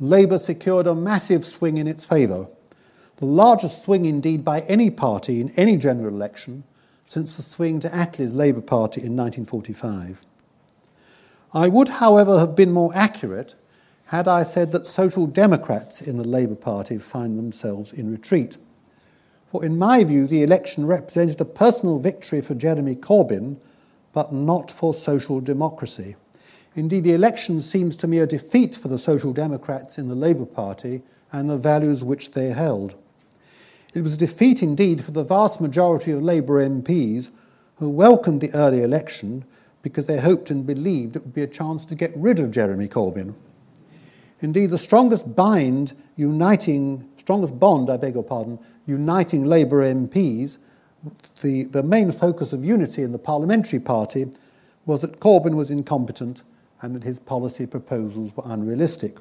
Labour secured a massive swing in its favour, the largest swing indeed by any party in any general election since the swing to Attlee's Labour Party in 1945. I would, however, have been more accurate had I said that social democrats in the Labour Party find themselves in retreat. For in my view, the election represented a personal victory for Jeremy Corbyn, but not for social democracy. Indeed, the election seems to me a defeat for the Social Democrats in the Labour Party and the values which they held. It was a defeat indeed for the vast majority of Labour MPs who welcomed the early election because they hoped and believed it would be a chance to get rid of Jeremy Corbyn. Indeed, the strongest bind uniting, strongest bond, I beg your pardon, uniting Labour MPs, the, the main focus of unity in the parliamentary party was that Corbyn was incompetent and that his policy proposals were unrealistic.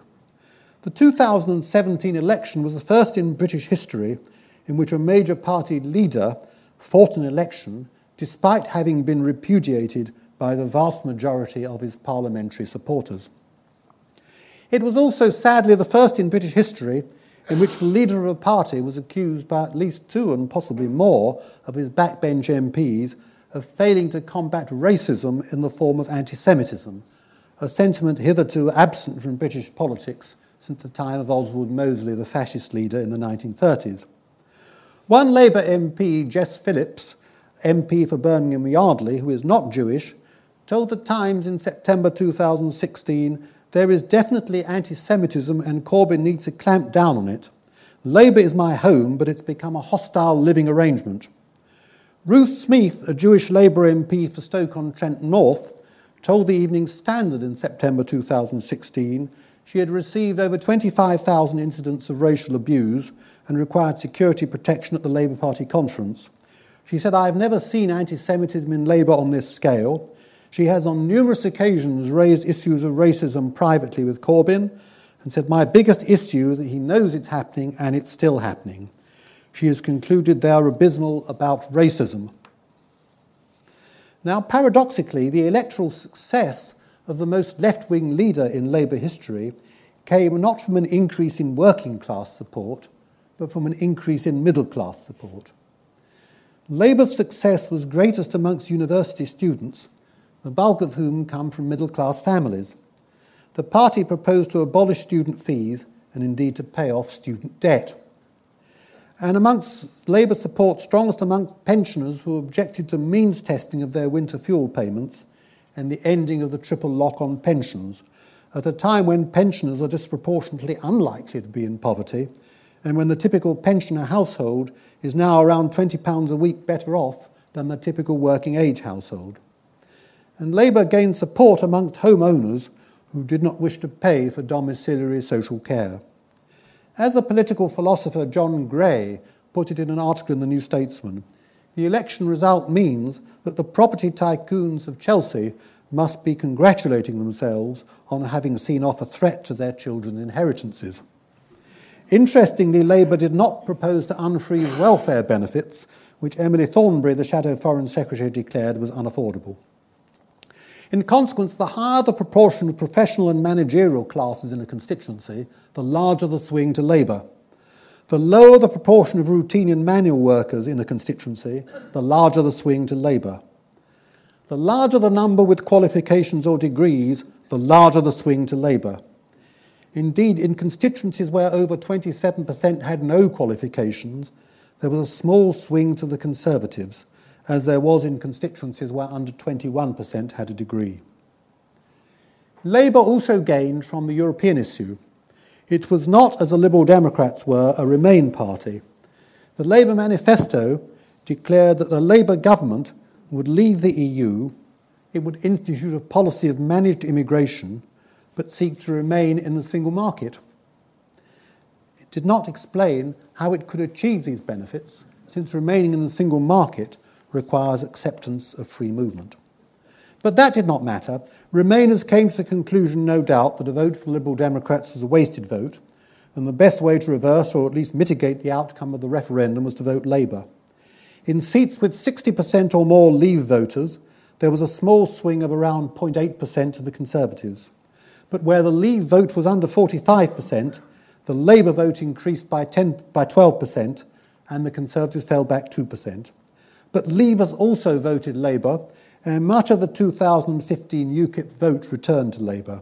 The 2017 election was the first in British history in which a major party leader fought an election despite having been repudiated by the vast majority of his parliamentary supporters. It was also, sadly, the first in British history in which the leader of a party was accused by at least two and possibly more of his backbench MPs of failing to combat racism in the form of anti Semitism, a sentiment hitherto absent from British politics since the time of Oswald Mosley, the fascist leader in the 1930s. One Labour MP, Jess Phillips, MP for Birmingham Yardley, who is not Jewish, told the Times in September 2016 there is definitely anti Semitism and Corbyn needs to clamp down on it. Labour is my home, but it's become a hostile living arrangement. Ruth Smeeth, a Jewish Labour MP for Stoke-on-Trent North, told the Evening Standard in September 2016 she had received over 25,000 incidents of racial abuse and required security protection at the Labour Party conference. She said, I have never seen anti Semitism in Labour on this scale. She has on numerous occasions raised issues of racism privately with Corbyn and said, My biggest issue is that he knows it's happening and it's still happening. She has concluded they are abysmal about racism. Now, paradoxically, the electoral success of the most left wing leader in Labour history came not from an increase in working class support, but from an increase in middle class support. Labour's success was greatest amongst university students, the bulk of whom come from middle class families. The party proposed to abolish student fees and indeed to pay off student debt. And amongst Labour support, strongest amongst pensioners who objected to means testing of their winter fuel payments and the ending of the triple lock on pensions, at a time when pensioners are disproportionately unlikely to be in poverty and when the typical pensioner household is now around £20 a week better off than the typical working age household. And Labour gained support amongst homeowners who did not wish to pay for domiciliary social care. As the political philosopher John Gray put it in an article in the New Statesman, the election result means that the property tycoons of Chelsea must be congratulating themselves on having seen off a threat to their children's inheritances. Interestingly, Labour did not propose to unfreeze welfare benefits, which Emily Thornberry, the Shadow Foreign Secretary, declared was unaffordable. In consequence, the higher the proportion of professional and managerial classes in a constituency, the larger the swing to Labour. The lower the proportion of routine and manual workers in a constituency, the larger the swing to Labour. The larger the number with qualifications or degrees, the larger the swing to Labour. Indeed, in constituencies where over 27% had no qualifications, there was a small swing to the Conservatives, as there was in constituencies where under 21% had a degree. Labour also gained from the European issue. It was not, as the Liberal Democrats were, a Remain party. The Labour manifesto declared that the Labour government would leave the EU, it would institute a policy of managed immigration, but seek to remain in the single market. It did not explain how it could achieve these benefits, since remaining in the single market requires acceptance of free movement. But that did not matter. Remainers came to the conclusion, no doubt, that a vote for the Liberal Democrats was a wasted vote, and the best way to reverse or at least mitigate the outcome of the referendum was to vote Labour. In seats with 60% or more Leave voters, there was a small swing of around 0.8% to the Conservatives but where the Leave vote was under 45%, the Labour vote increased by, 10, by 12%, and the Conservatives fell back 2%. But Leavers also voted Labour, and much of the 2015 UKIP vote returned to Labour.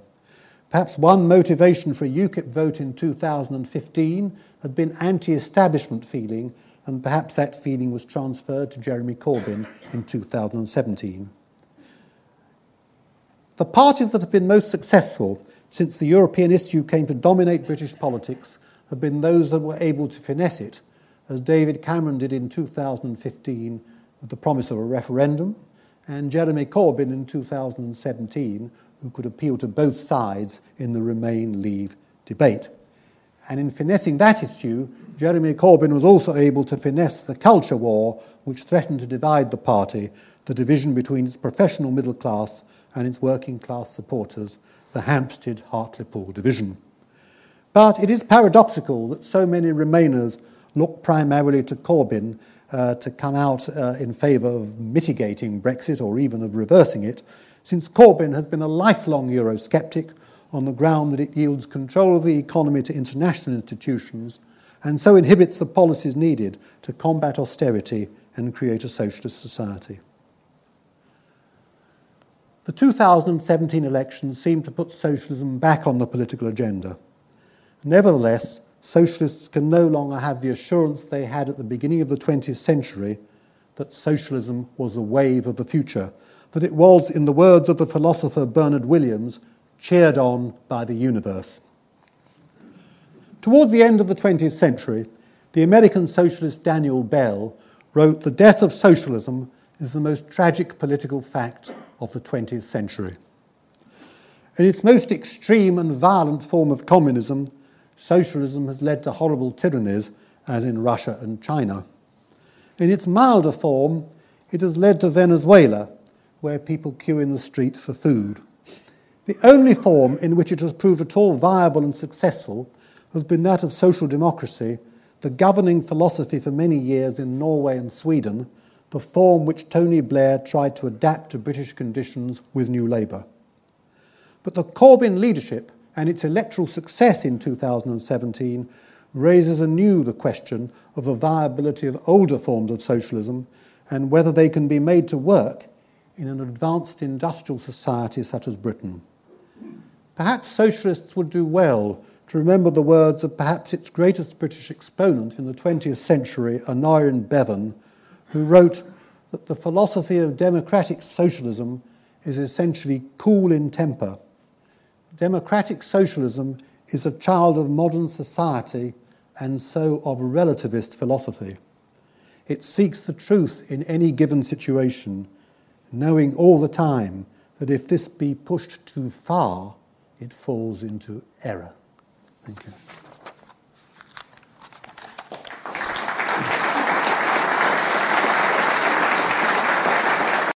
Perhaps one motivation for a UKIP vote in 2015 had been anti establishment feeling, and perhaps that feeling was transferred to Jeremy Corbyn in 2017. The parties that have been most successful since the European issue came to dominate British politics have been those that were able to finesse it, as David Cameron did in 2015 with the promise of a referendum, and Jeremy Corbyn in 2017, who could appeal to both sides in the Remain Leave debate. And in finessing that issue, Jeremy Corbyn was also able to finesse the culture war which threatened to divide the party, the division between its professional middle class and its working class supporters, the Hampstead Hartlepool division. But it is paradoxical that so many Remainers look primarily to Corbyn uh, to come out uh, in favour of mitigating Brexit or even of reversing it, since Corbyn has been a lifelong Eurosceptic on the ground that it yields control of the economy to international institutions and so inhibits the policies needed to combat austerity and create a socialist society. The 2017 elections seemed to put socialism back on the political agenda. Nevertheless, socialists can no longer have the assurance they had at the beginning of the 20th century that socialism was the wave of the future, that it was, in the words of the philosopher Bernard Williams, cheered on by the universe. Toward the end of the 20th century, the American socialist Daniel Bell wrote, The death of socialism is the most tragic political fact of the 20th century. In its most extreme and violent form of communism, socialism has led to horrible tyrannies, as in Russia and China. In its milder form, it has led to Venezuela, where people queue in the street for food. The only form in which it has proved at all viable and successful has been that of social democracy, the governing philosophy for many years in Norway and Sweden, the form which Tony Blair tried to adapt to British conditions with New Labour. But the Corbyn leadership and its electoral success in 2017 raises anew the question of the viability of older forms of socialism and whether they can be made to work in an advanced industrial society such as Britain. Perhaps socialists would do well to remember the words of perhaps its greatest British exponent in the 20th century, Aneurin Bevan, who wrote that the philosophy of democratic socialism is essentially cool in temper. Democratic socialism is a child of modern society and so of relativist philosophy. It seeks the truth in any given situation, knowing all the time that if this be pushed too far, it falls into error. Thank you.